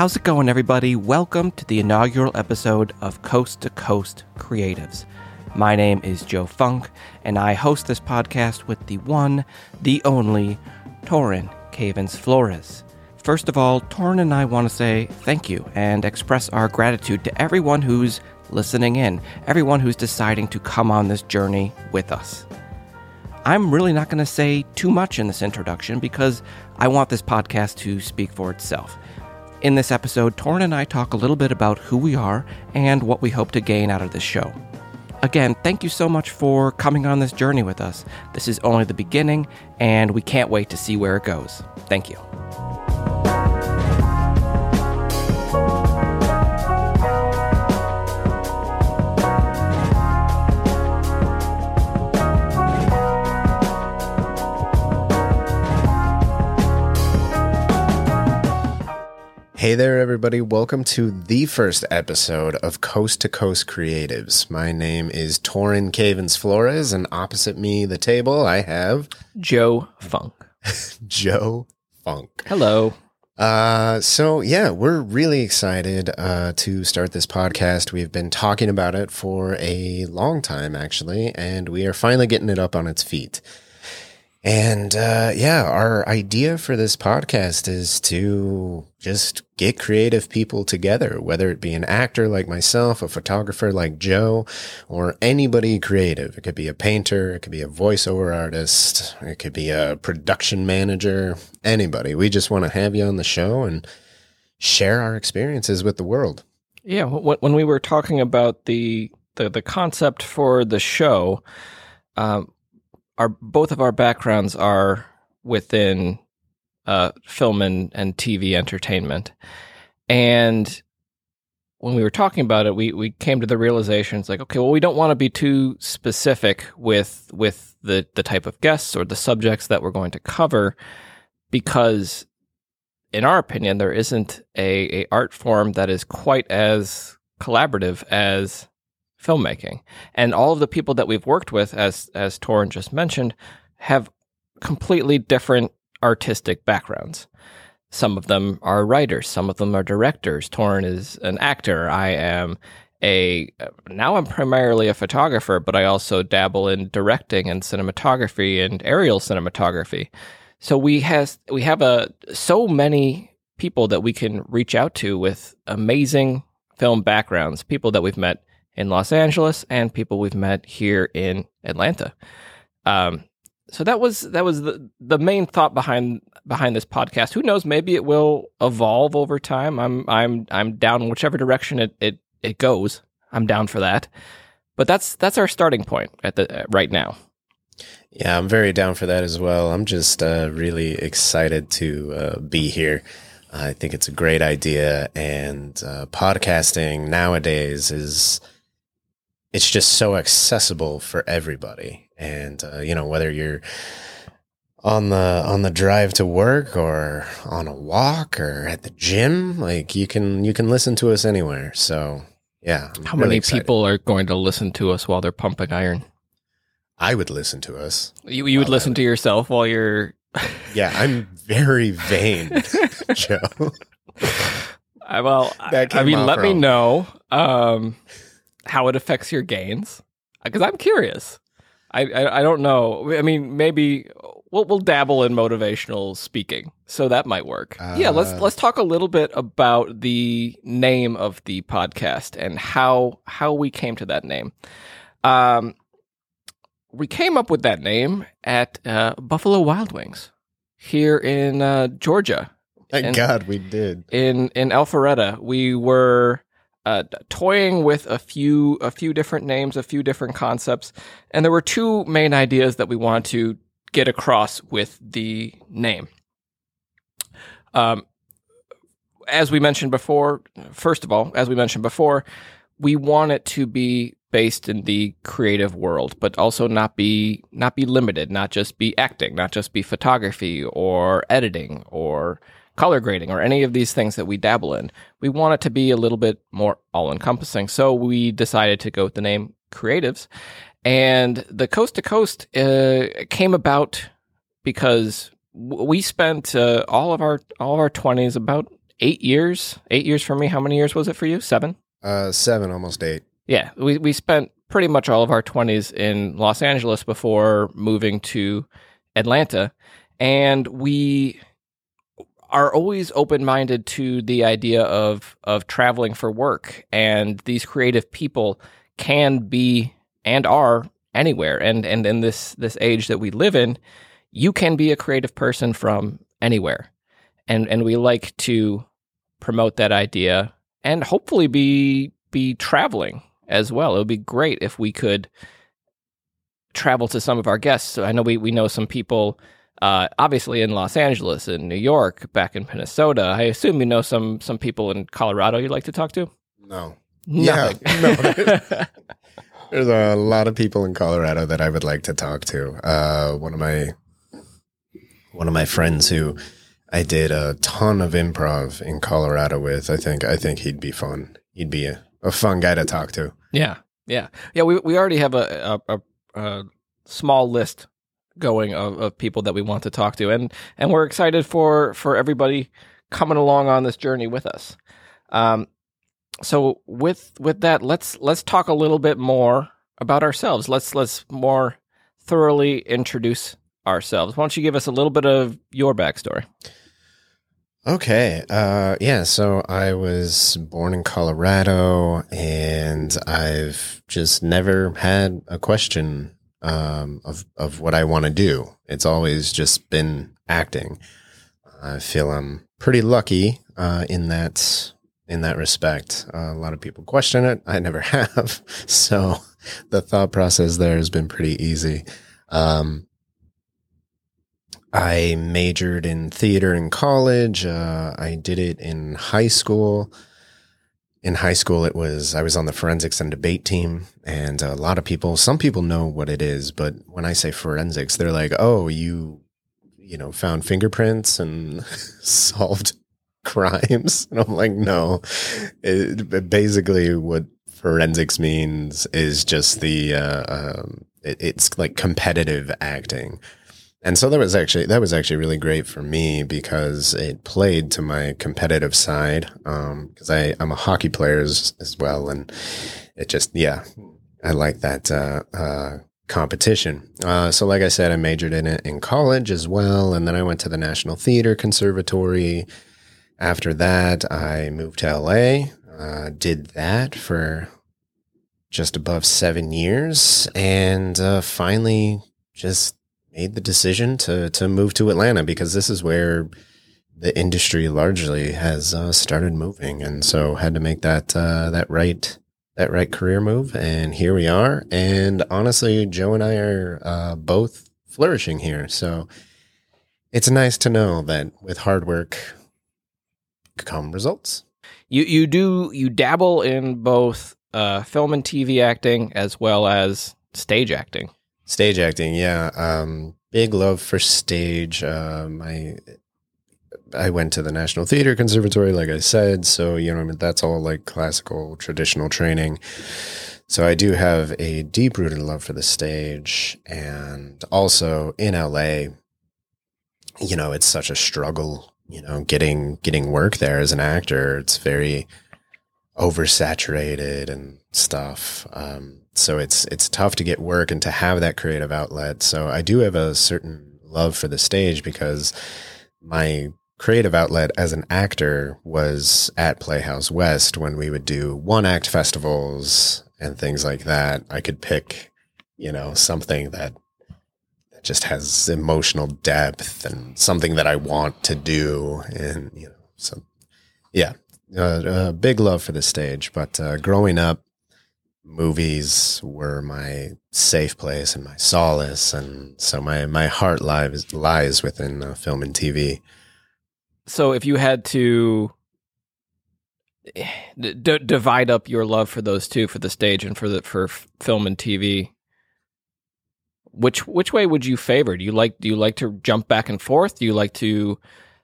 How's it going, everybody? Welcome to the inaugural episode of Coast to Coast Creatives. My name is Joe Funk, and I host this podcast with the one, the only, Taurean Cavens Flores. First of all, Taurean and I want to say thank you and express our gratitude to everyone who's listening in, everyone who's deciding to come on this journey with us. I'm really not going to say too much in this introduction because I want this podcast to speak for itself. In this episode, Taurean and I talk a little bit about who we are and what we hope to gain out of this show. Again, thank you so much for coming on this journey with us. This is only the beginning, and we can't wait to see where it goes. Thank you. Hey there, everybody. Welcome to the first episode of Coast to Coast Creatives. My name is Taurean Cavens Flores, and opposite me, the table, I have Joe Funk. Joe Funk. Hello. Uh, so yeah, we're really excited uh, to start this podcast. We've been talking about it for a long time, actually, and we are finally getting it up on its feet. And uh, yeah, our idea for this podcast is to just get creative people together, whether it be an actor like myself, a photographer like Joe, or anybody creative. It could be a painter, it could be a voiceover artist, it could be a production manager, anybody. We just want to have you on the show and share our experiences with the world. Yeah, when we were talking about the the, the concept for the show, um, our both of our backgrounds are within uh, film and, and TV entertainment. And when we were talking about it, we, we came to the realization it's like, okay, well, we don't want to be too specific with with the, the type of guests or the subjects that we're going to cover because in our opinion, there isn't a, a art form that is quite as collaborative as filmmaking. And all of the people that we've worked with, as as Taurean just mentioned, have completely different artistic backgrounds. Some of them are writers, some of them are directors. Taurean is an actor. I am a now I'm primarily a photographer, but I also dabble in directing and cinematography and aerial cinematography. So we has we have a so many people that we can reach out to with amazing film backgrounds, people that we've met in Los Angeles and people we've met here in Atlanta. Um, so that was that was the the main thought behind behind this podcast. Who knows? Maybe it will evolve over time. I'm I'm I'm down whichever direction it it, it goes. I'm down for that. But that's that's our starting point at the uh, right now. Yeah, I'm very down for that as well. I'm just uh, really excited to uh, be here. I think it's a great idea, and uh, podcasting nowadays is it's just so accessible for everybody. And uh, you know, whether you're on the on the drive to work or on a walk or at the gym, like you can you can listen to us anywhere. So yeah. I'm How really many excited. people are going to listen to us while they're pumping iron? I would listen to us. You you would listen to yourself while you're Yeah, I'm very vain, Joe. I, well, I, I mean, let wrong. me know. Um, how it affects your gains? Because I'm curious. I, I, I don't know. I mean, maybe we'll we'll dabble in motivational speaking, so that might work. Uh, yeah, let's let's talk a little bit about the name of the podcast and how how we came to that name. Um, we came up with that name at uh, Buffalo Wild Wings here in uh, Georgia. Thank in, God we did. In in Alpharetta, we were uh, toying with a few a few different names, a few different concepts, and there were two main ideas that we wanted to get across with the name. Um, as we mentioned before, first of all, as we mentioned before, we want it to be based in the creative world, but also not be not be limited, not just be acting, not just be photography or editing or color grading or any of these things that we dabble in. We want it to be a little bit more all encompassing. So we decided to go with the name Creatives. And the Coast to Coast uh, came about because we spent uh, all of our all of our 20s about eight years. Eight years for me. How many years was it for you? Seven. Uh, seven, almost eight. Yeah, we we spent pretty much all of our twenties in Los Angeles before moving to Atlanta, and we are always open minded to the idea of of traveling for work, and these creative people can be and are anywhere, and and in this this age that we live in, you can be a creative person from anywhere, and and we like to promote that idea and hopefully be be traveling as well. It would be great if we could travel to some of our guests. So I know we, we know some people, uh, obviously in Los Angeles, in New York, back in Minnesota. I assume you know some some people in Colorado you'd like to talk to. No. Nothing. Yeah, no. There's a lot of people in Colorado that I would like to talk to. Uh, one of my one of my friends who I did a ton of improv in Colorado with. I think I think he'd be fun. He'd be a, a fun guy to talk to. Yeah, yeah, yeah. We we already have a a, a, a small list going of, of people that we want to talk to, and and we're excited for for everybody coming along on this journey with us. Um, so with with that, let's let's talk a little bit more about ourselves. Let's let's more thoroughly introduce ourselves. Why don't you give us a little bit of your backstory? Okay. Uh, yeah. So I was born in Colorado, and I've just never had a question um, of of what I want to do. It's always just been acting. I feel I'm pretty lucky uh, in that in that respect. Uh, a lot of people question it. I never have. So the thought process there has been pretty easy. Um, I majored in theater in college. Uh, I did it in high school. In high school, it was I was on the forensics and debate team, and a lot of people, some people know what it is, but when I say forensics, they're like, "Oh, you, you know, found fingerprints and solved crimes." And I'm like, "No." It, basically, what forensics means is just the uh, um, it, it's like competitive acting and so that was actually that was actually really great for me because it played to my competitive side because um, I I'm a hockey player as, as, well. And it just yeah I like that uh, uh, competition. Uh, so like I said I majored in it in college as well. And then I went to the National Theater Conservatory. After that I moved to LA uh, did that for just above seven years. And uh, finally just made the decision to to move to Atlanta because this is where the industry largely has uh, started moving, and so had to make that uh, that right that right career move, and here we are. And honestly, Joe and I are uh, both flourishing here, so it's nice to know that with hard work come results. You you do you dabble in both uh, film and TV acting as well as stage acting. Stage acting, yeah. Um, big love for stage. Um, I I went to the National Theater Conservatory, like I said, so you know that's all like classical traditional training. So I do have a deep rooted love for the stage, and also in LA, you know, it's such a struggle. You know, getting getting work there as an actor, it's very oversaturated and stuff. Um, so it's it's tough to get work and to have that creative outlet. So I do have a certain love for the stage because my creative outlet as an actor was at Playhouse West when we would do one act festivals and things like that. I could pick, you know, something that just has emotional depth and something that I want to do and you know, so yeah, uh, uh, big love for the stage, but uh, growing up movies were my safe place and my solace, and so my my heart lies lies within uh, film and TV. So, if you had to d- divide up your love for those two, for the stage and for the for film and TV, which which way would you favor? Do you like do you like to jump back and forth? Do you like to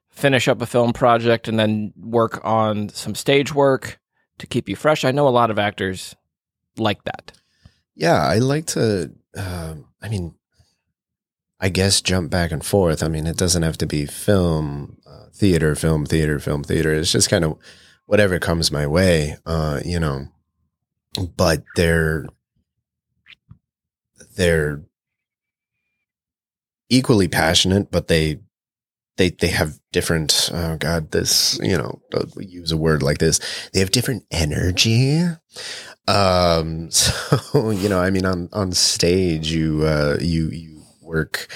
finish up a film project and then work on some stage work to keep you fresh? I know a lot of actors like that. Yeah, I like to. Uh, I mean, I guess jump back and forth. I mean, it doesn't have to be film, uh, theater, film, theater, film, theater. It's just kind of whatever comes my way, uh, you know. But they're they're equally passionate, but they they they have different. Oh God, this you know, use a word like this. They have different energy. Um, so you know, I mean, on on stage, you uh, you you work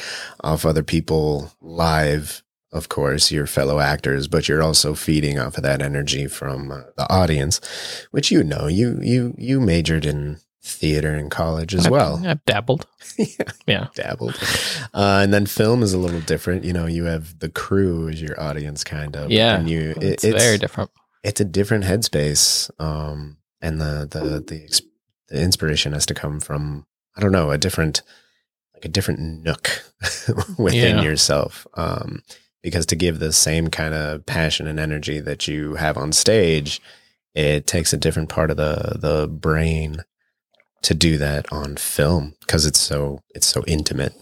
off other people live of course, your fellow actors, but you're also feeding off of that energy from uh, the audience, which you know you you you majored in theater in college as I've, well. I've dabbled. yeah, Yeah. dabbled. Uh, and then film is a little different. You know, you have the crew as your audience, kind of. Yeah. and you it- It's, very different. it's a different headspace um and the the the, the inspiration has to come from i don't know a different like a different nook within Yeah. yourself um because to give the same kind of passion and energy that you have on stage it takes a different part of the the brain to do that on film because it's so it's so intimate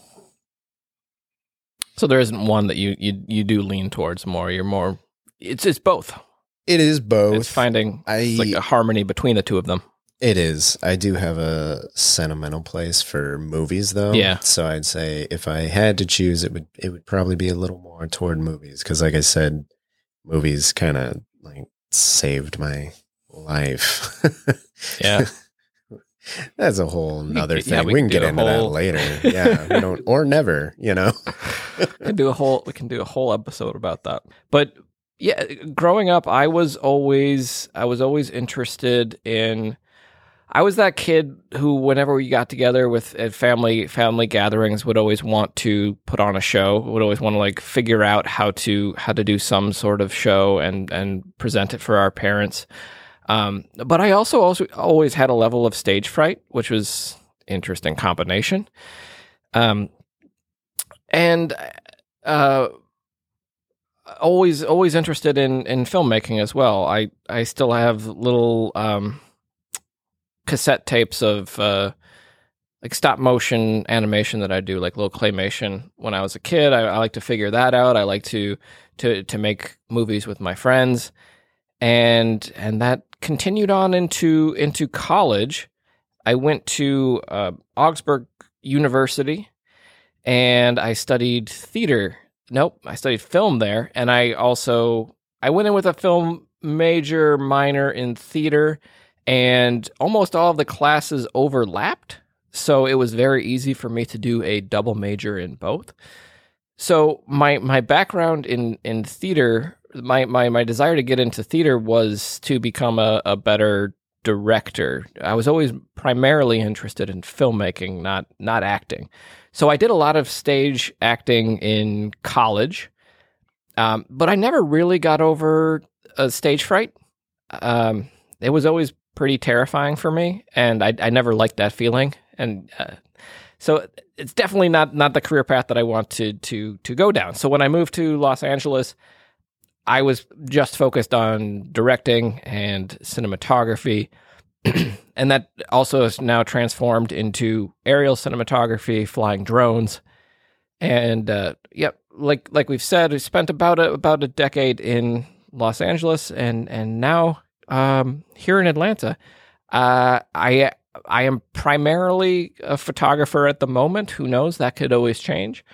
So there isn't one that you you you do lean towards more. You're more. It's it's both. it is both It's finding I, it's like a harmony between the two of them. It is. I do have a sentimental place for movies, though. Yeah. So I'd say if I had to choose, it would it would probably be a little more toward movies because, like I said, movies kind of like saved my life. Yeah. That's a whole nother yeah, thing. we we, can get into whole- that later. Yeah, we don't or never. You know. we can do a whole we can do a whole episode about that. But yeah, growing up, I was always I was always interested in. I was that kid who, whenever we got together with at family family gatherings, would always want to put on a show. Would always want to like figure out how to how to do some sort of show and and present it for our parents. Um, but I also also always had a level of stage fright, which was interesting combination. Um, and uh, always always interested in in filmmaking as well. I I still have little um, cassette tapes of uh, like stop motion animation that I do, like little claymation. When I was a kid, I, I like to figure that out. I like to to to make movies with my friends, and and that continued on into into college. I went to uh, Augsburg University and I studied theater. Nope, I studied film there, and I also I went in with a film major, minor in theater, and almost all of the classes overlapped. So it was very easy for me to do a double major in both. So my my background in in theater, my my my desire to get into theater was to become a, a better director. I was always primarily interested in filmmaking, not not acting. So I did a lot of stage acting in college, um, but I never really got over uh, stage fright. Um, it was always pretty terrifying for me, and I, I never liked that feeling. And uh, so it's definitely not not the career path that I want to to to go down. So when I moved to Los Angeles, I was just focused on directing and cinematography. and that also is now transformed into aerial cinematography, flying drones, and uh, yep, like like we've said, we spent about a, about a decade in Los Angeles, and and now um, here in Atlanta. Uh, I I am primarily a photographer at the moment. Who knows? That could always change.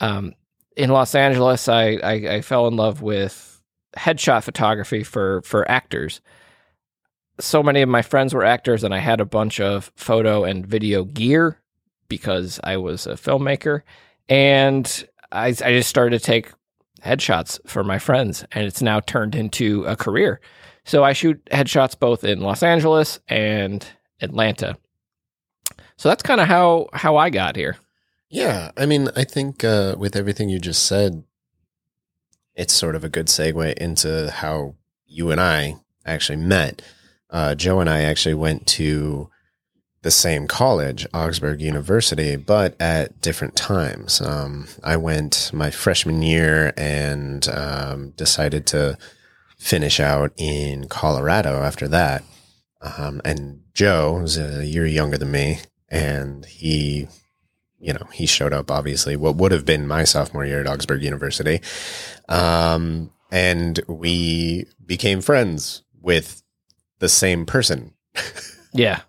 Um, in Los Angeles, I, I I fell in love with headshot photography for for actors so many of my friends were actors, and I had a bunch of photo and video gear because I was a filmmaker. And I, I just started to take headshots for my friends, and it's now turned into a career. So I shoot headshots both in Los Angeles and Atlanta. So that's kind of how how I got here. Yeah, I mean, I think uh, with everything you just said, it's sort of a good segue into how you and I actually met. Uh, Joe and I actually went to the same college, Augsburg University, but at different times. Um, I went my freshman year and um, decided to finish out in Colorado after that. Um, and Joe was a year younger than me, and he you know, he showed up, obviously, what would have been my sophomore year at Augsburg University. Um, and we became friends with the same person. Yeah.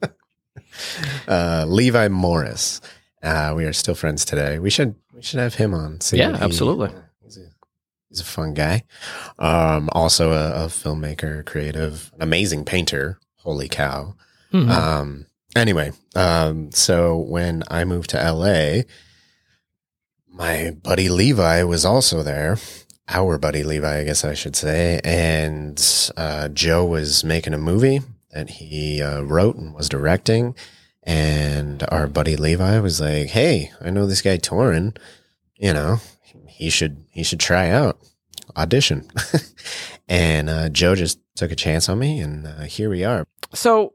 uh, Levi Morris. Uh, we are still friends today. We should we should have him on. see Yeah, what he- absolutely. he's, a, he's a fun guy. Um, also a, a filmmaker, creative, an amazing painter. Holy cow! Mhm. Um, anyway, um, so when I moved to LA, my buddy Levi was also there. Our buddy Levi, I guess I should say. And uh, Joe was making a movie that he uh, wrote and was directing. And our buddy Levi was like, "Hey, I know this guy Taurean. You know, he should he should try out audition." and uh, Joe just took a chance on me, and uh, here we are. So,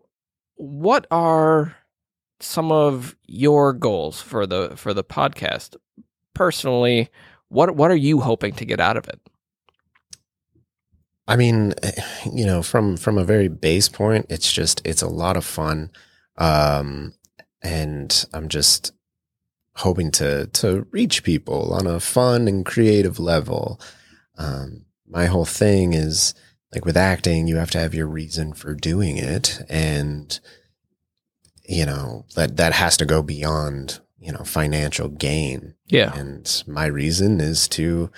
what are some of your goals for the for the podcast? Personally, what what are you hoping to get out of it? I mean, you know, from from a very base point, it's just it's a lot of fun, um, and I'm just hoping to to reach people on a fun and creative level. Um, my whole thing is like with acting, you have to have your reason for doing it, and you know that that has to go beyond you know financial gain. Yeah. And my reason is to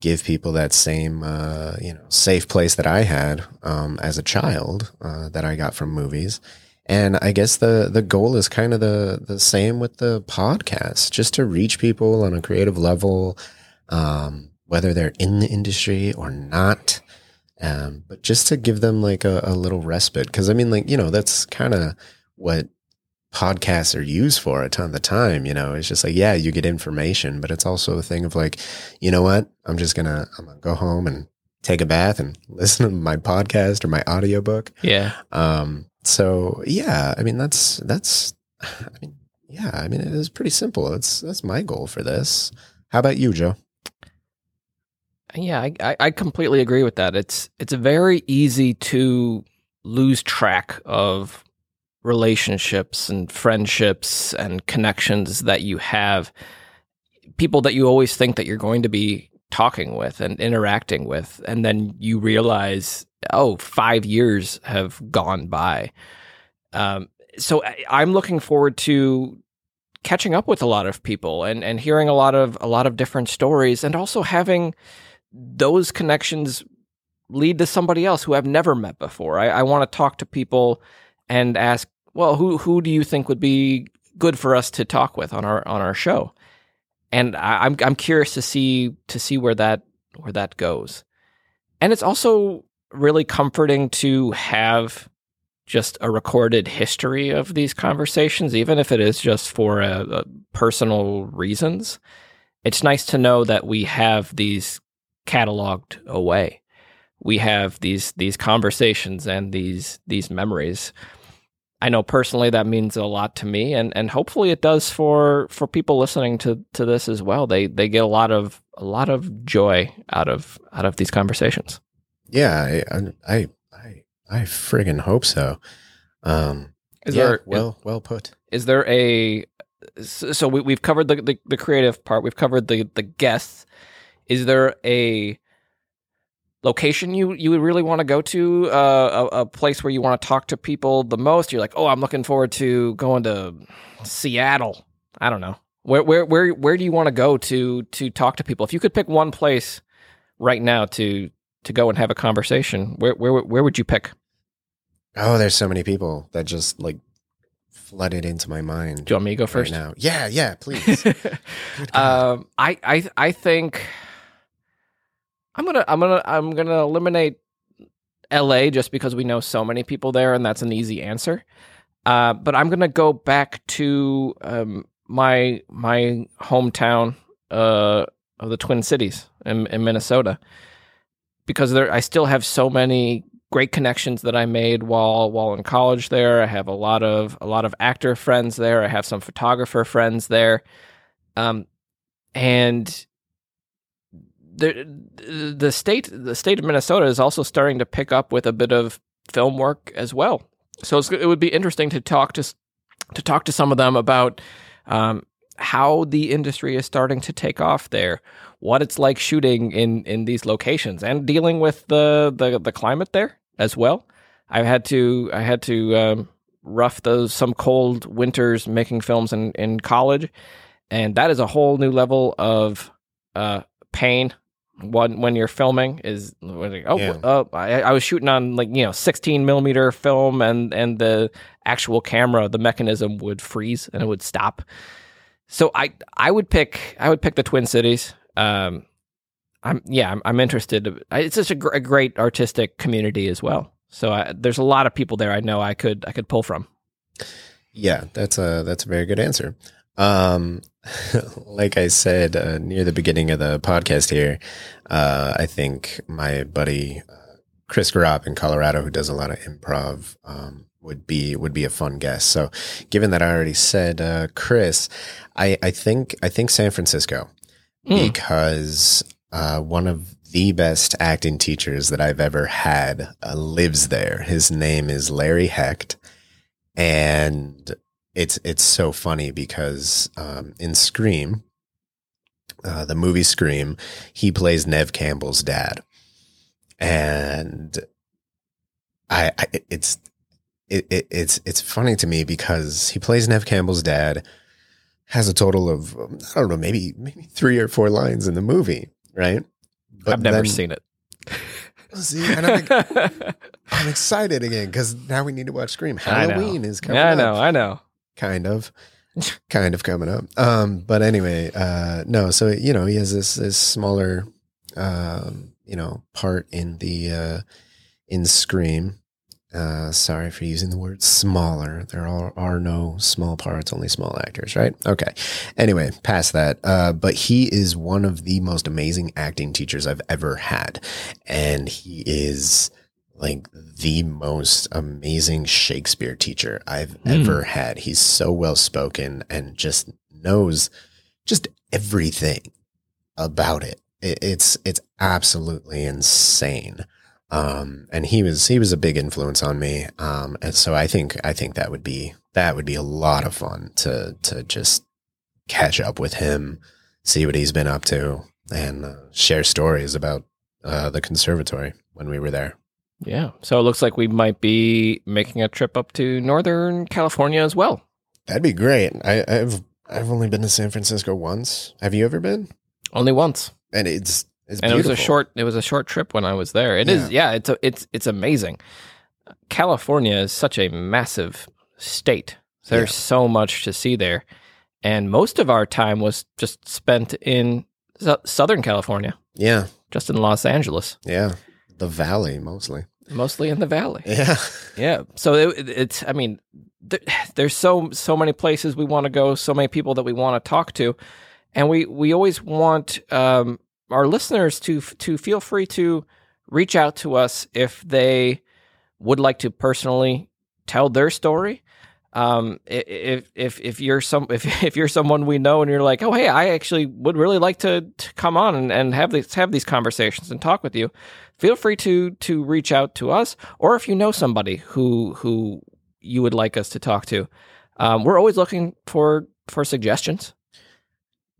give people that same, uh, you know, safe place that I had um, as a child uh, that I got from movies. And I guess the the goal is kind of the the same with the podcast, just to reach people on a creative level, um, whether they're in the industry or not. Um, but just to give them like a, a little respite, because I mean, like you know, that's kind of what podcasts are used for a ton of the time. You know, it's just like, yeah, you get information, but it's also a thing of like, you know what? I'm just gonna I'm gonna go home and take a bath and listen to my podcast or my audiobook. Yeah. Um, so yeah, I mean that's that's I mean, yeah, I mean it is pretty simple. That's that's my goal for this. How about you, Joe? Yeah, I, I, completely agree with that. It's it's very easy to lose track of relationships and friendships and connections that you have, people that you always think that you're going to be talking with and interacting with, and then you realize, oh, five years have gone by. Um, so I, I'm looking forward to catching up with a lot of people and and hearing a lot of a lot of different stories, and also having those connections lead to somebody else who I've never met before. I, I want to talk to people and ask, well, who who do you think would be good for us to talk with on our on our show? And I, I'm I'm curious to see to see where that where that goes. And it's also really comforting to have just a recorded history of these conversations, even if it is just for a, a personal reasons. It's nice to know that we have these cataloged away. We have these these conversations and these these memories. I know personally that means a lot to me, and and hopefully it does for for people listening to to this as well. They they get a lot of a lot of joy out of out of these conversations. Yeah, I I I, I friggin' hope so. Um, Is yeah, there well well put. is there a so we, we've covered the, the the creative part we've covered the the guests is there a location you you would really want to go to uh, a, a place where you want to talk to people the most? You're like oh i'm looking forward to going to seattle. I don't know. Where where where where do you want to go to to talk to people? If you could pick one place right now to to go and have a conversation where where where would you pick? Oh, there's so many people that just like flooded into my mind do you want me to go right first? now. Yeah, yeah, please. Um, I, I, I think I'm gonna, I'm gonna, I'm gonna eliminate L.A. just because we know so many people there, and that's an easy answer. Uh, but I'm gonna go back to um, my my hometown uh, of the Twin Cities in, in Minnesota because there, I still have so many great connections that I made while while in college there. I have a lot of a lot of actor friends there. I have some photographer friends there. Um, and the the state the state of Minnesota is also starting to pick up with a bit of film work as well. So it would be interesting to talk to to talk to some of them about um, how the industry is starting to take off there, what it's like shooting in in these locations, and dealing with the the, the climate there as well. I had to I had to um, rough those some cold winters making films in in college, and that is a whole new level of uh, pain when when you're filming is oh Yeah. uh, I, I was shooting on like you know 16 millimeter film and and the actual camera the mechanism would freeze and it would stop. So i i would pick i would pick the twin cities. Um i'm yeah i'm, I'm interested. It's such a, gr- a great artistic community as well. So I, there's a lot of people there i know i could i could pull from. Yeah, that's a that's a very good answer. Um, like I said uh, near the beginning of the podcast here, uh, I think my buddy uh, Chris Garop in Colorado, who does a lot of improv, um, would be would be a fun guest. So, given that I already said uh, Chris, I I think I think San Francisco Mm. because uh, one of the best acting teachers that I've ever had uh, lives there. His name is Larry Hecht, and it's it's so funny because um, in Scream, uh, the movie Scream, he plays Neve Campbell's dad, and I, I it's it, it it's it's funny to me because he plays Neve Campbell's dad, has a total of um, I don't know maybe maybe three or four lines in the movie, right? i've never then- seen it. See, and I'm, I'm excited again because now we need to watch Scream. Halloween is coming yeah i up. know i know kind of kind of coming up. Um but anyway uh no so you know he has this this smaller um you know part in the uh in scream. Uh sorry for using the word smaller. There are, are no small parts only small actors right? Okay. Anyway past that uh but he is one of the most amazing acting teachers i've ever had. And he is like the most amazing Shakespeare teacher I've Mm. ever had. He's so well spoken and just knows just everything about it. it it's it's absolutely insane. Um, and he was he was a big influence on me. Um, and so I think I think that would be that would be a lot of fun to to just catch up with him, see what he's been up to, and uh, share stories about uh, the conservatory when we were there. Yeah. So it looks like we might be making a trip up to Northern California as well. That'd be great. I, I've I've only been to San Francisco once. Have you ever been? Only once. And it's it's And it was a short it was a short trip when I was there. It is yeah, it's a, it's it's amazing. California is such a massive state. There's Yeah. so much to see there. And most of our time was just spent in Sou- Southern California, Yeah, just in Los Angeles, yeah. The valley mostly. Mostly in the valley. Yeah. Yeah. So it, it's, I mean, there, there's so so many places we want to go, so many people that we want to talk to, and we we always want um, our listeners to to feel free to reach out to us if they would like to personally tell their story. Um, if if if you're some if if you're someone we know and you're like, oh hey, I actually would really like to, to come on and, and have these have these conversations and talk with you, feel free to to reach out to us. Or if you know somebody who who you would like us to talk to, um, we're always looking for for suggestions.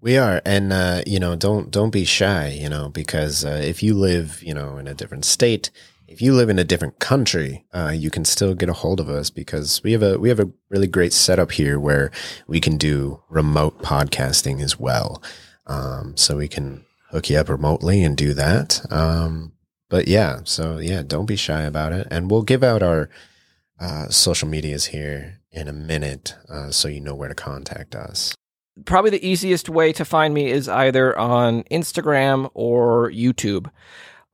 We are, and uh, you know, don't don't be shy, you know, because uh, if you live, you know, in a different state, if you live in a different country, uh, you can still get a hold of us because we have a we have a really great setup here where we can do remote podcasting as well. Um, so we can hook you up remotely and do that. Um, but yeah, so yeah, don't be shy about it, and we'll give out our uh, social medias here in a minute, uh, so you know where to contact us. Probably the easiest way to find me is either on Instagram or YouTube.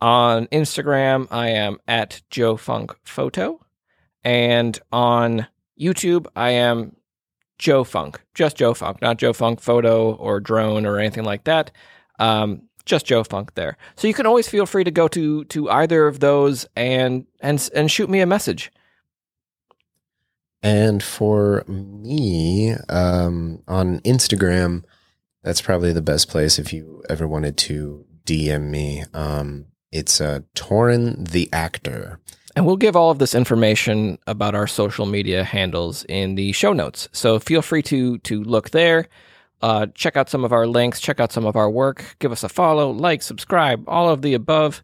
On Instagram, I am at Joe Funk Photo, and on YouTube, I am Joe Funk, just Joe Funk, not Joe Funk Photo or Drone or anything like that. Um, just Joe Funk there. So you can always feel free to go to to either of those and and and shoot me a message. And for me, um, on Instagram, that's probably the best place if you ever wanted to DM me. Um, it's uh, Taurean the Actor. And we'll give all of this information about our social media handles in the show notes. So feel free to to look there. Uh, check out some of our links, check out some of our work, give us a follow, like, subscribe, all of the above.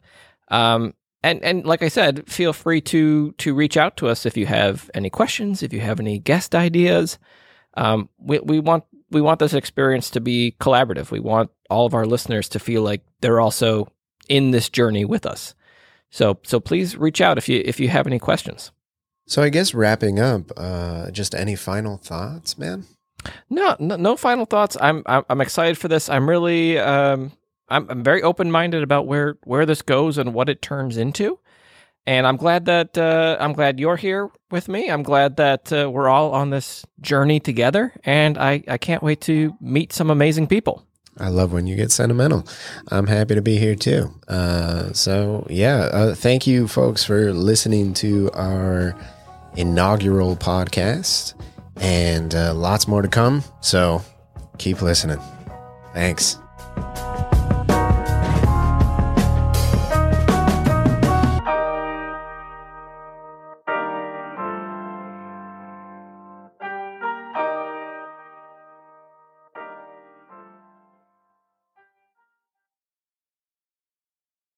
Um, and and like I said, feel free to to reach out to us if you have any questions, if you have any guest ideas. Um, we we want we want this experience to be collaborative. We want all of our listeners to feel like they're also in this journey with us. So so please reach out if you if you have any questions. So I guess wrapping up, uh, just any final thoughts, man? No, no, no final thoughts. I'm, I'm, I'm excited for this. I'm really, um, I'm, I'm very open minded about where where this goes and what it turns into. And I'm glad that uh, I'm glad you're here with me. I'm glad that uh, we're all on this journey together, and I, I can't wait to meet some amazing people. I love when you get sentimental. I'm happy to be here too. Uh, so yeah, uh, thank you, folks, for listening to our inaugural podcast, and uh, lots more to come. So keep listening. Thanks.